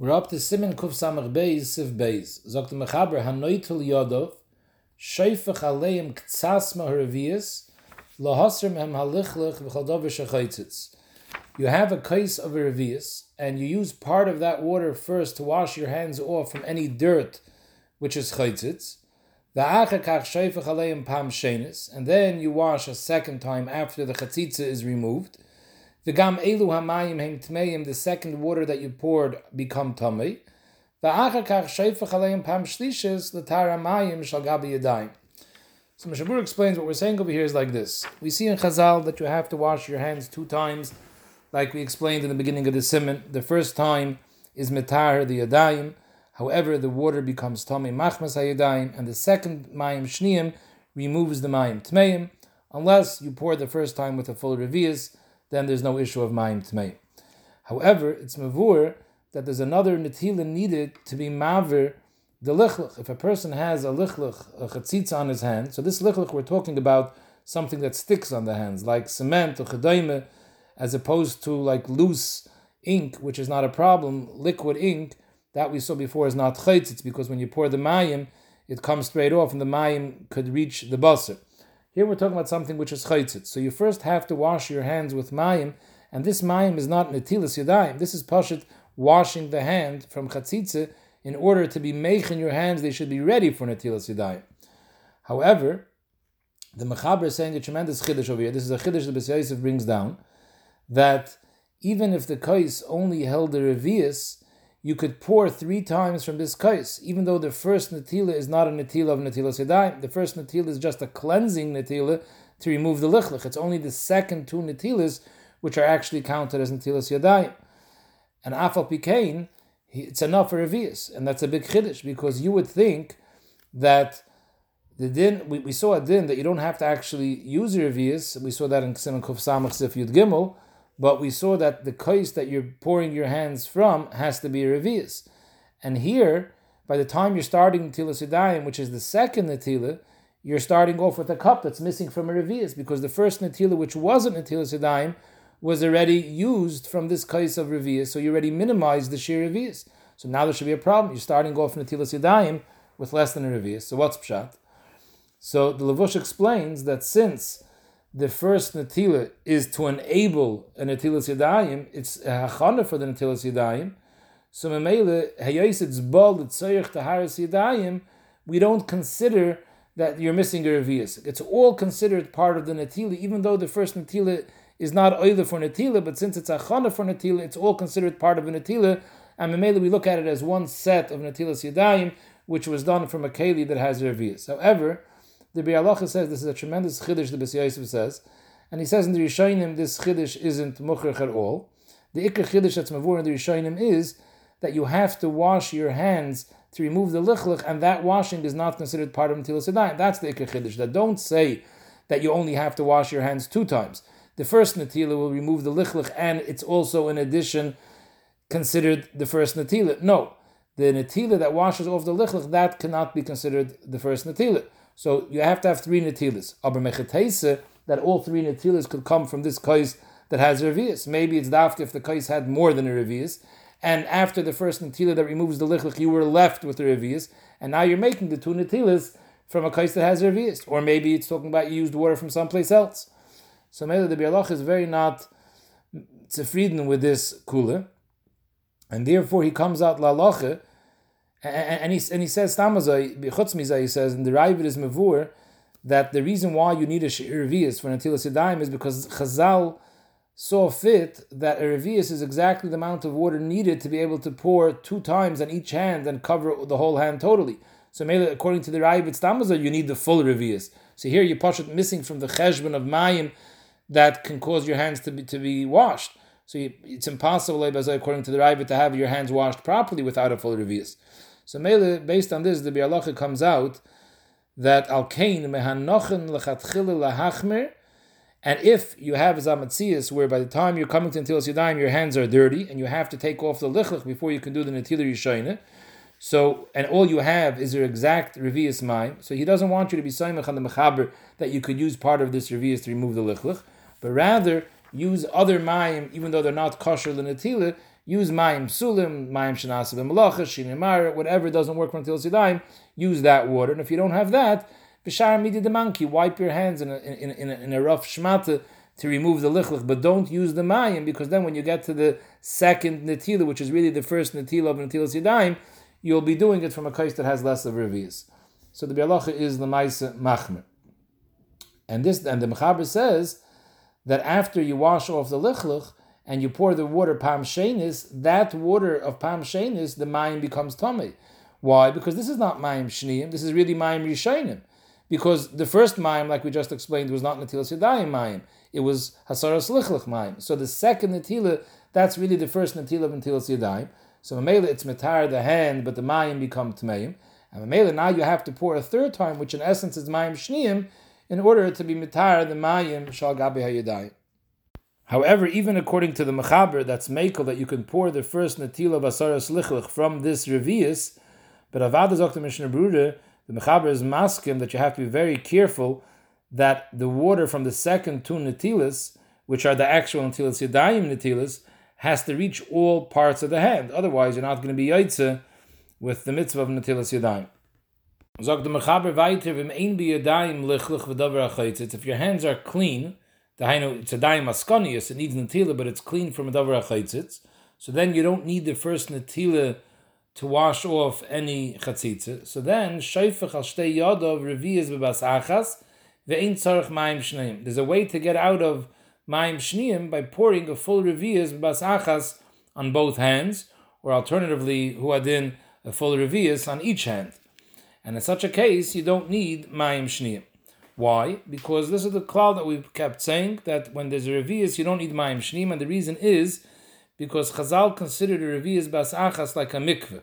We're up to Kuf Samach Beis, Sif Beis. Mechaber, Yodov, Aleim Ktsas Halichlech V'chaldov. You have a case of a revius, and you use part of that water first to wash your hands off from any dirt, which is chaitzitz. And then you wash a second time after the chatzitza is removed. The gam elu hamayim hem tmeim, the second water that you poured become tummy. V'achar kach sheifach aleim pam shlishes l'tar hamayim shal gabi yadayim. So Mishabur explains what we're saying over here is like this. We see in Chazal that you have to wash your hands two times, like we explained in the beginning of the simon. The first time is metar the yadayim. However, the water becomes tummy machmas hayadayim, and the second mayim shniyim removes the mayim tmeim, unless you pour the first time with a full revius then there's no issue of Mayim Tmei. However, it's Mavur that there's another Netila needed to be Mavir the Lichlich. If a person has a Lichlich, a Chatzitza on his hand, so this Lichlich we're talking about something that sticks on the hands, like cement or Chedaime, as opposed to like loose ink, which is not a problem, liquid ink, that we saw before is not Chaytz, it's because when you pour the Mayim, it comes straight off and the Mayim could reach the Basar. Here we're talking about something which is chaytzit. So you first have to wash your hands with mayim, and this mayim is not netilas yadayim. This is pashit washing the hand from chatzitze in order to be in your hands. They should be ready for netilas yadayim. However, the mechaber is saying a tremendous chiddush over here. This is a chiddush that B'Yosef brings down that even if the kais only held the revius, you could pour three times from this kais, even though the first natila is not a natila of natila sedayim. The first natila is just a cleansing natila to remove the lichlich. It's only the second two natilas which are actually counted as natila sedayim. And afal pikain, it's enough for revius, and that's a big chiddush because you would think that the din we, we saw a din that you don't have to actually use your revius. We saw that in Ksim Kuf Samach Sif Yud Gimel but we saw that the kais that you're pouring your hands from has to be a revius. And here, by the time you're starting Natila Sidayim, which is the second Natila, you're starting off with a cup that's missing from a revius, because the first Natila, which wasn't Natila Sidayim, was already used from this kais of revius, so you already minimized the sheer revius. So now there should be a problem. You're starting off Natila Sidayim with less than a revius. So what's pshat? So the Levush explains that since the first natila is to enable a natilas yadayim, it's a hachana for the natilas yadayim. So memele hayosis bal tzayich taharis yadayim, we don't consider that you're missing a revius. It's all considered part of the natila, even though the first natila is not oila for natila, but since it's a chana for natila, it's all considered part of a natila. And memele we look at it as one set of natilas yadayim, which was done from a keli that has a revius. However, the Bialacha says this is a tremendous chiddush. The Bes Yosef says, and he says in the Rishonim this chiddush isn't mukhrich at all. The ikar chiddush that's mavur in the Rishonim is that you have to wash your hands to remove the lichlich, and that washing is not considered part of Netilas Yadayim. That's the ikar chiddush. That don't say that you only have to wash your hands two times. The first natila will remove the lichlich, and it's also in addition considered the first natila. No, the natila that washes off the lichlich that cannot be considered the first natila. So you have to have three netilas. Aber mechetese, that all three netilas could come from this kais that has revius. Maybe it's after if the kais had more than a revius, and after the first netila that removes the lichlich, you were left with the revius, and now you're making the two netilas from a kais that has revius. Or maybe it's talking about you used water from someplace else. So maybe the Bialach is very not zufrieden with this kula, and therefore he comes out la and he and he says he says in the Ravid is Mavur that the reason why you need a revius for Natilas Yadayim is because Chazal saw fit that a revius is exactly the amount of water needed to be able to pour two times on each hand and cover the whole hand totally. So according to the Ravid Tamazai, you need the full revius. So here you push it missing from the cheshbon of mayim that can cause your hands to be to be washed. So you, it's impossible, according to the Ravid, to have your hands washed properly without a full revius. So Mele, based on this, the Bialacha comes out that al kain mehanochen lechatchile lahachmer, and if you have zamatzias where by the time you're coming to Natilas Yadayim, your hands are dirty, and you have to take off the lichlich before you can do the Natilah Yishayna, so, and all you have is your exact revius mime. So he doesn't want you to be saimach on the mechaber that you could use part of this revius to remove the lichlich, but rather use other mime, even though they're not kosher the natila, use mayim sulim, mayim shenasa b'malacha, shinimar, whatever doesn't work for Netilas Yadayim, use that water. And if you don't have that, b'shar midi the monkey, wipe your hands in a, in, in, in a rough shmata to remove the lichlich, but don't use the mayim, because then when you get to the second netila, which is really the first netila of Netilas Yadayim, you'll be doing it from a case that has less of revius. So the bialacha is the maisa machmer. And this and the Mechaber says that after you wash off the lichlich and you pour the water palm shenis, that water of palm shenis, the mayim becomes tummy. Why? Because this is not mayim shniyim, this is really mayim rishonim. Because the first mayim, like we just explained, was not natilas yadayim mayim. It was hasaras lichlich mayim. So the second natila, that's really the first natila of natilas yadayim. So Mamela, it's metar the hand, but the mayim become tmeim. And Mamela, now you have to pour a third time, which in essence is mayim shniyim, in order to be mitar the mayim shal gabi hayadai. However, even according to the mechaber, that's mekel that you can pour the first natila basaras lichlich from this revius, but avad zok Mishnah Berurah, the mechaber is maskim that you have to be very careful that the water from the second two natilas, which are the actual natilas yadayim natilas, has to reach all parts of the hand. Otherwise, you're not going to be yaitze with the mitzvah of natilas yadayim. Der Mechaber weiter, wenn ein biyadayim lichlich v'davar achayitzitz, if your hands are clean, it's a dayim askonius, it needs natila, but it's clean from a davar achayitzitz, so then you don't need the first natila to wash off any chatzitza. So then, shayfach al shtei yadav reviyas b'bas achas, ve'ein tzarech mayim shneim. There's a way to get out of mayim shneim by pouring a full reviyas b'bas achas on both hands, or alternatively, huadin, a full reviyas on each hand. And in such a case, you don't need Mayim Shniyim. Why? Because this is the cloud that we've kept saying that when there's a revius, you don't need Mayim Shniyim, and the reason is because Chazal considered a revius bas achas like a mikveh.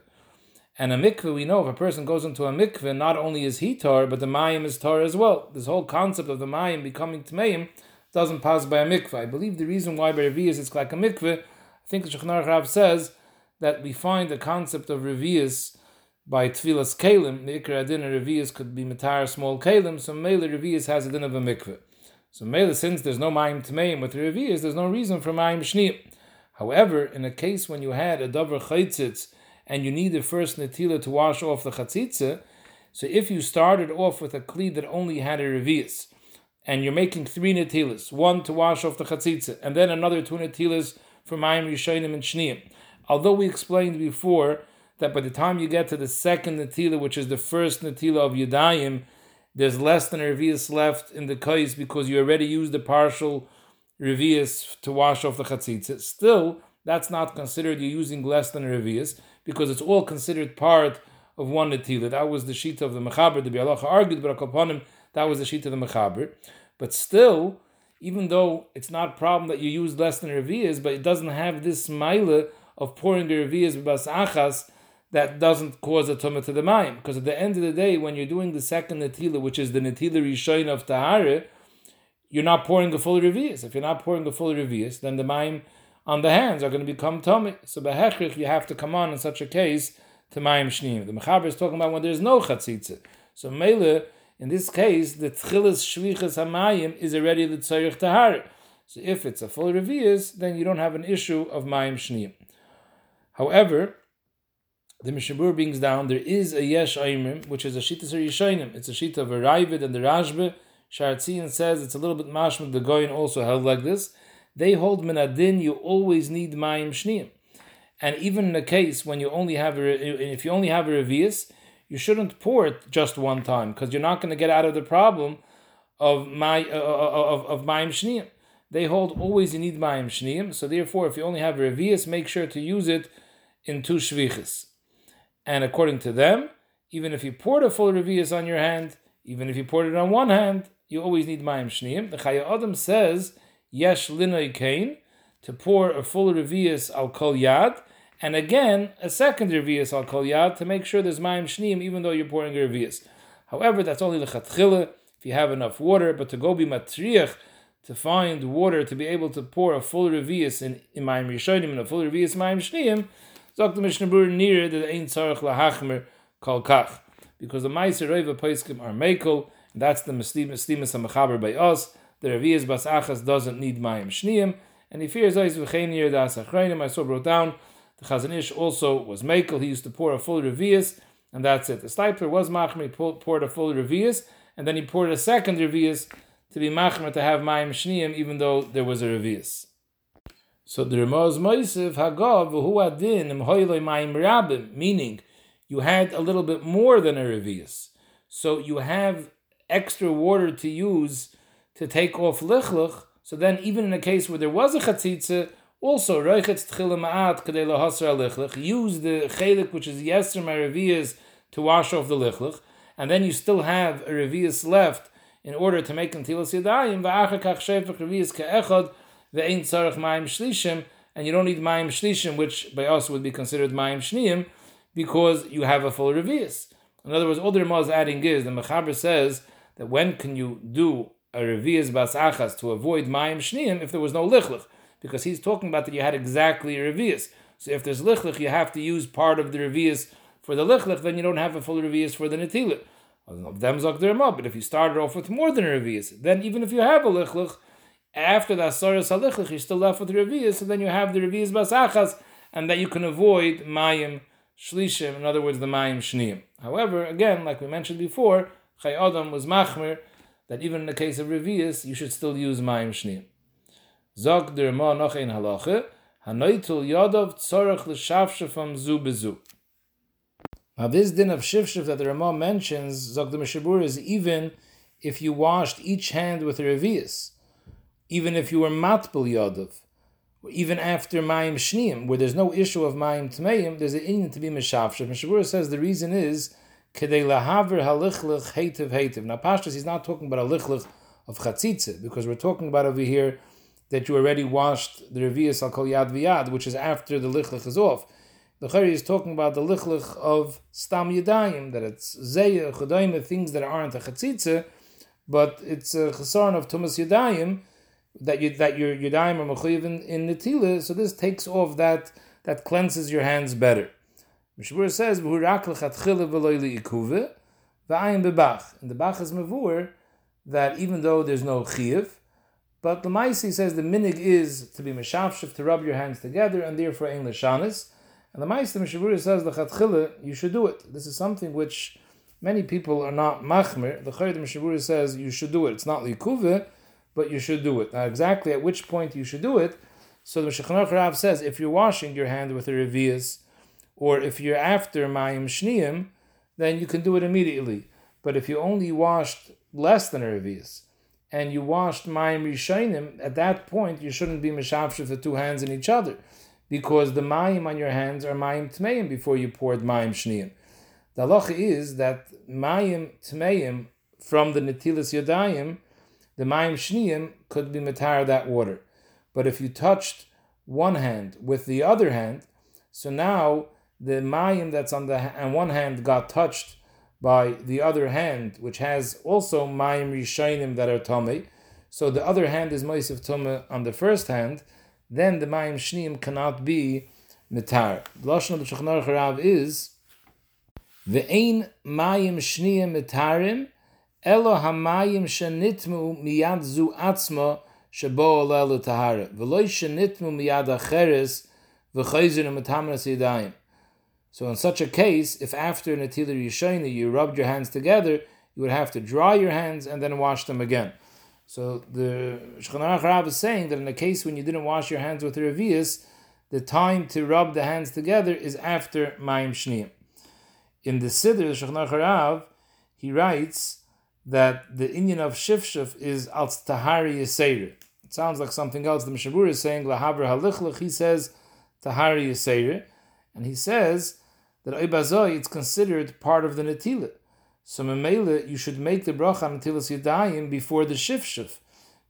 And a mikveh, we know if a person goes into a mikveh, not only is he tar, but the mayim is tar as well. This whole concept of the mayim becoming tmeim doesn't pass by a mikveh. I believe the reason why by revius it's like a mikveh, I think the Shechnar Rav says that we find the concept of revius by Tfilas Kalim, the Ikra Adin Revius could be Matar small Kalim, so Mele Revius has a din of a mikveh. So Mele, since there's no Mayim Tmeim with Revius, there's no reason for Mayim Shneim. However, in a case when you had a Dover Chaitzitz and you need the first Netila to wash off the Chatzitza, so if you started off with a Kli that only had a Revius, and you're making three Netilas, one to wash off the Chatzitza, and then another two Netilas for Mayim Rishonim and Shneim. Although we explained before that by the time you get to the second Natila, which is the first Natila of Yudayim, there's less than a Revius left in the kais because you already used the partial Revius to wash off the Chatzitza. Still, that's not considered you're using less than a Revius because it's all considered part of one Natila. That was the sheet of the Mechaber. The Bialacha argued, but upon him, that was the sheet of the Mechaber. But still, even though it's not a problem that you use less than Revius, but it doesn't have this mila of pouring the Revius bas achas that doesn't cause a tumah to the mayim. Because at the end of the day, when you're doing the second netila, which is the netila rishoin of tahara, you're not pouring a full revius. If you're not pouring a full revius, then the mayim on the hands are going to become tummy. So behechrich, you have to come on in such a case to mayim shneim. The mechaber is talking about when there's no chatzitza. So mele, in this case, the tchilas shvichas hamayim is already the tzarich tahara. So if it's a full revius, then you don't have an issue of mayim shneim. However, the Mishabur brings down there is a Yesh Aimrim, which is a Shita Yishainim. It's a Shita of a and the Rashba. Sharatzian says it's a little bit mashmad. The Goyin also held like this. They hold minadin. You always need mayim shneim, and even in a case when you only have a, if you only have a revius, you shouldn't pour it just one time because you're not going to get out of the problem of my uh, of of mayim shneim. They hold always you need mayim shneim. So therefore, if you only have a revius, make sure to use it in two shvichas. And according to them, even if you poured a full revius on your hand, even if you poured it on one hand, you always need mayim shneim. The Chaya Adam says, yesh linoi kain, to pour a full revius al kol yad, and again, a second revius al kol yad, to make sure there's mayim shneim, even though you're pouring a revius. However, that's only lechatchila, if you have enough water, but to go be matriach, to find water to be able to pour a full revius in, in mayim rishonim and a full revius mayim shneim, Sagt the Mishnah Berurah near that ain't tzarich lahachmer kol kach. Because the Meiser Reva Paiskim are Mekel, and that's the Meslimas HaMechaber by us. The Revias Bas Achas doesn't need Mayim Shniyim, and he fears Ois V'chein Yer Das Achreinim. I saw brought down The Chazon Ish also was Mekel. He used to pour a full revius, and that's it. The Steipler was Machmer. He poured a full revius, and then he poured a second revius to be Machmer to have Mayim Shniim, even though there was a revius. So the Ramaz Moisiv Hagav V'hu Adin Mayim Rabim, meaning you had a little bit more than a revius. So you have extra water to use to take off lichluch. So then, even in a case where there was a chatzitza, also roichetz tchila ma'at kadei lahasra lichluch, use the chelik which is yeser my revius to wash off the lichluch, and then you still have a revius left in order to make ntilas yadayim. Va'achar kach shefach revius ke'echad ve'ein tzarech ma'im shlishim, and you don't need ma'im shlishim, which by us would be considered ma'im shniyim, because you have a full revius. In other words, all the Ramah is adding is the Mechaber says that when can you do a revius bas achas to avoid mayim shniyim if there was no lichlich? Because he's talking about that you had exactly a revius. So if there's lichlich, you have to use part of the revius for the lichlich, then you don't have a full revius for the netilah. The but if you started off with more than a revius, then even if you have a lichlich, after the asaras halichlich, you're still left with the revius, so then you have the revius bas achas, and that you can avoid mayim shlishim, in other words, the mayim shniyim. However, again, like we mentioned before, Chay Adam was machmer that even in the case of revius, you should still use mayim shniyim. Zog der ma noch ein halache, hanoitul yadav tzorach l'shafshafam zu bezu. Now this din of shifshif that the Ramah mentions, Zog the Mishabur, is even if you washed each hand with a revius, even if you were matbel yadav, even after Mayim Shneim, where there's no issue of Mayim Tmeim, there's an Indian to be Meshavshav. Meshavura says the reason is Kedei Lahaver Halichlech Hativ Hativ. Now, Pashtas, he's not talking about a lichlich of Chatzitze, because we're talking about over here that you already washed the Revius Al Kol Yad V'Yad, which is after the lichlich is off. The Chari is talking about the lichlich of Stam Yadayim, that it's Zeyah, Chodayim, things that aren't a Chatzitze, but it's a Chesaron of Tumas Yadayim, that you that your yadayim are mechuyev in, in netila, so this takes off that that cleanses your hands better. Mishmur says lechatchila liikuve v'ayim bebach. And the bach is mavur that even though there's no chiyuv, but the Maisi says the minig is to be meshafshif to rub your hands together, and therefore ein l'shanis. And the Maisi Mishmur says the chatchila you should do it. This is something which many people are not machmer. The Chayr Mishmur says you should do it. It's not liikuve but you should do it. Now, exactly at which point you should do it, so the Shulchan Rav says if you're washing your hand with a revius, or if you're after mayim shniyim, then you can do it immediately. But if you only washed less than a revius, and you washed mayim rishonim, at that point you shouldn't be mishavshiv the two hands in each other, because the mayim on your hands are mayim tmeim before you poured mayim shniyim. The halacha is that mayim tmeim from the netilas yadayim the mayim shniyim could be matar that water. But if you touched one hand with the other hand, so now the mayim that's on the on one hand got touched by the other hand, which has also mayim rishonim that are tummy. So the other hand is moisiv tumah on the first hand. Then the mayim shniyim cannot be mitar. The lashon of the Shulchan Aruch is the ein mayim shniyim mitarim Elo hamayim shenitmu miyad zu atzma shebo olel tahara. V'loy shenitmu miyad acheres v'chayzinu metamras yadayim. So in such a case, if after Natilah Yishayna you rubbed your hands together, you would have to dry your hands and then wash them again. So the Shulchan Rav is saying that in a case when you didn't wash your hands with the revius, the time to rub the hands together is after Mayim Shniyim. In the Siddur, the Shulchan Rav, he writes that the Indian of Shifshif is al tahari yisayir. It sounds like something else. The Mishabur is saying lahabra halichlach. He says tahari yisayir, and he says that oibazoi it's considered part of the netila. So memela you should make the bracha netilas yadayim before the shifshif,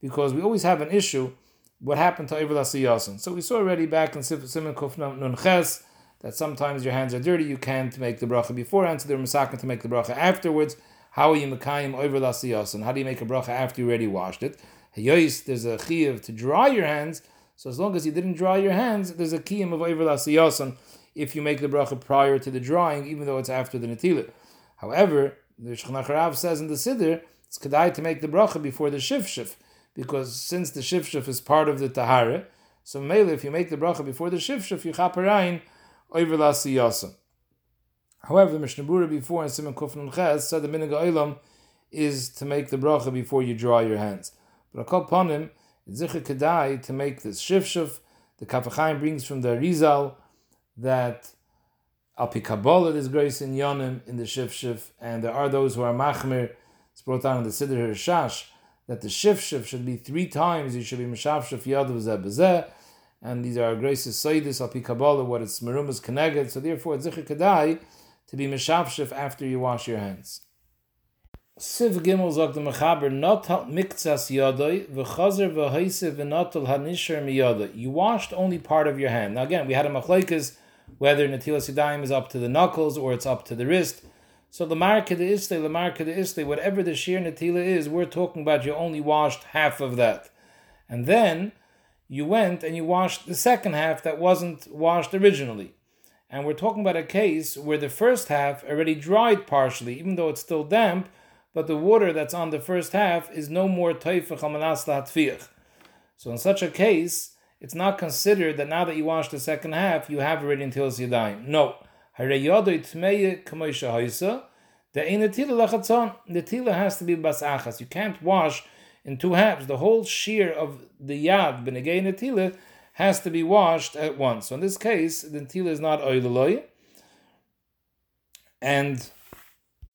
because we always have an issue. What happened to Eivel So we saw already back in Simon Kuf Nun Ches that sometimes your hands are dirty, you can't make the bracha beforehand, so they're masakin to make the bracha afterwards. How are you mekayim over and How do you make a bracha after you already washed it? Hayois, there's a chiyuv to dry your hands. So as long as you didn't dry your hands, there's a kiyum of over lasiyasan if you make the bracha prior to the drying, even though it's after the netilah. However, the Shulchan says in the Siddur, it's kedai to make the bracha before the shifshif, because since the shifshif is part of the tahara, so mele, if you make the bracha before the shifshif, you chaparayin over lasiyasa. However, the Mishnah Berurah before in Simon Kufnun Ches said the minig olam is to make the bracha before you dry your hands. But a upon him, it's zichah kedai to make this shifshuf. The Kaf HaChaim brings from the Rizal that Al Kabbalah is grace in Yonim in the shifshuf, and there are those who are machmir. It's brought down in the Siddur Hirshash that the shifshuf should be three times. You should be mishafshuf yadav zeh and these are graces saydis al Kabbalah, what it's merumas connected. So therefore, it's zichah kedai to be mishafshif after you wash your hands. Siv Gimel Mechaber, not mikzas yadoi, v'chazer v'notel hanisher miyadoi. You washed only part of your hand. Now again, we had a machlekes whether natilas yadayim is up to the knuckles or it's up to the wrist. So the marka de iste, the marka de iste, whatever the sheer natila is, we're talking about you only washed half of that. And then you went and you washed the second half that wasn't washed originally. And we're talking about a case where the first half already dried partially, even though it's still damp, but the water that's on the first half is no more teifach hatfiach. So in such a case, it's not considered that now that you wash the second half, you have already until yadayim. No. The netila has to be basachas. You can't wash in two halves. The whole shear of the yad benegay netila has to be washed at once. So in this case, the netila is not oileloy. And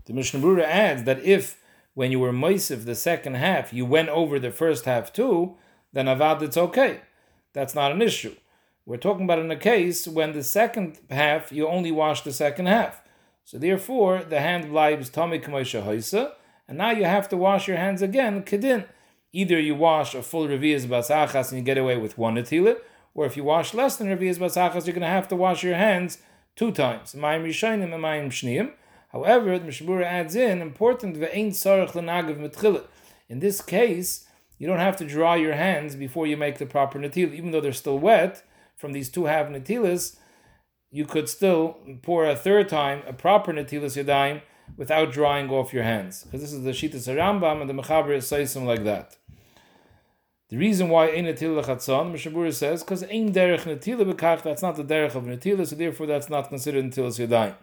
the Mishnah Berurah adds that if when you were moisif the second half, you went over the first half too, then avad it's okay. That's not an issue. We're talking about in a case when the second half you only wash the second half. So therefore, the hand blibes k'moshe hoisa, and now you have to wash your hands again kedin. Either you wash a full revias basachas and you get away with one natila, or if you wash less than revias basachas, you're going to have to wash your hands two times. Mayim rishonim and mayim. However, the Mishnah Berurah adds in important ve'ein sarach lenagav mitchila. In this case, you don't have to dry your hands before you make the proper natil, even though they're still wet from these two half natilas. You could still pour a third time a proper natilas yadayim without drying off your hands, because this is the Shitas Rambam and the Mechaber says something like that. The reason why ein natila chatzon, Mishnah Berurah says, because ein derech natila bekach, that's not the derech of natila, so therefore that's not considered natilas yadayim.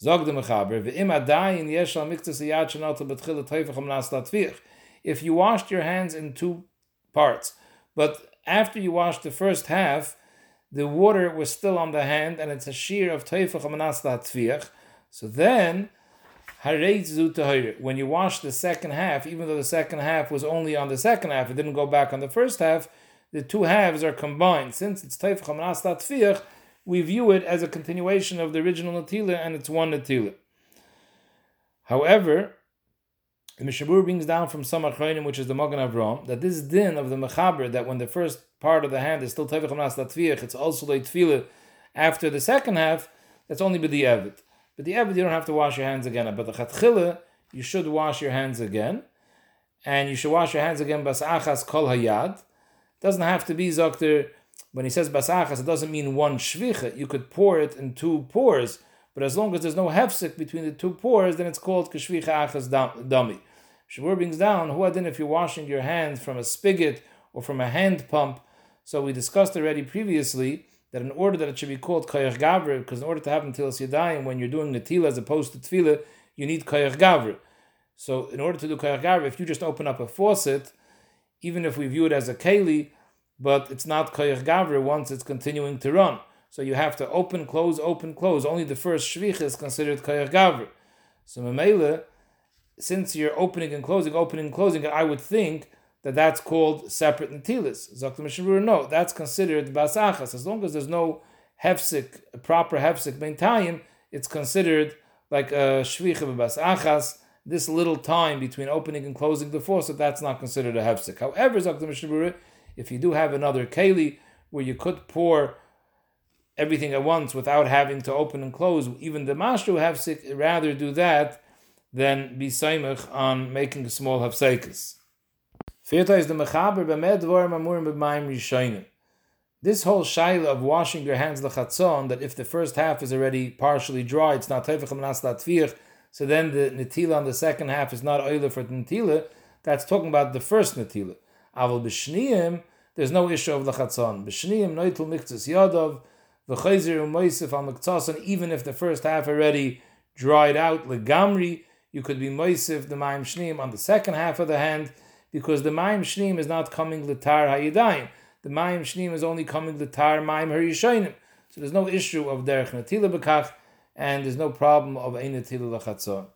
Zog de mechaber, ve'im adayin yesh al miktas yad shenalta betchila teifach amnas latvich. If you washed your hands in two parts, but after you washed the first half, the water was still on the hand and it's a shear of teifach amnas latvich, so then when you wash the second half, even though the second half was only on the second half, it didn't go back on the first half, the two halves are combined. Since it's teifach amnas latvich, we view it as a continuation of the original Natila and it's one Natila. However, the Mishabur brings down from some which is the Magen Avram, that this din of the Mechaber, that when the first part of the hand is still Tevich Nas Latviach, it's also the Tefillah after the second half, that's only the Evid. But the Evid, you don't have to wash your hands again. But the Chatchila, you should wash your hands again. And you should wash your hands again, Bas Achas Kol Hayad. Doesn't have to be Zokter when he says basachas, it doesn't mean one shvicha. You could pour it in two pours, but as long as there's no hefsek between the two pours, then it's called kashvicha achas dami. Shavur brings down who adin if you're washing your hands from a spigot or from a hand pump. So we discussed already previously that in order that it should be called koyach gavre, because in order to have natilas yadayim, when you're doing natila as opposed to tefillah, you need koyach gavre. So in order to do koyach gavre, if you just open up a faucet, even if we view it as a keli, but it's not koyach gavre once it's continuing to run. So you have to open, close, open, close. Only the first shvich is considered koyach gavre. So memele, since you're opening and closing, opening and closing, I would think that that's called separate natilas. Zakta Mishabur, no, that's considered basachas. As long as there's no hefsik, proper hefsik time, it's considered like a shvich of a basachas. This little time between opening and closing the faucet, that's not considered a hefsik. However, Zakta Mishabur, if you do have another keli where you could pour everything at once without having to open and close, even the mashru hafsik rather do that than be saimach on making a small hafsekis. Is the mechaber b'medvorim amurim b'mayim. This whole shaila of washing your hands lechatzon, that if the first half is already partially dry, it's not tefach manas so then the netila on the second half is not oiler for the netila, that's talking about the first netila. Aval b'shniyim, there's no issue of the chatzon. B'shniyim noitul miktzis yadov, V'chayzer u'moisif al mektasan, even if the first half already dried out legamri, you could be moysif the ma'im shneim on the second half of the hand, because the ma'im shneim is not coming litar hayidayim. The ma'im shneim is only coming litar ma'im harishayim. So there's no issue of derech natila bekach, and there's no problem of ein natila lachatzah.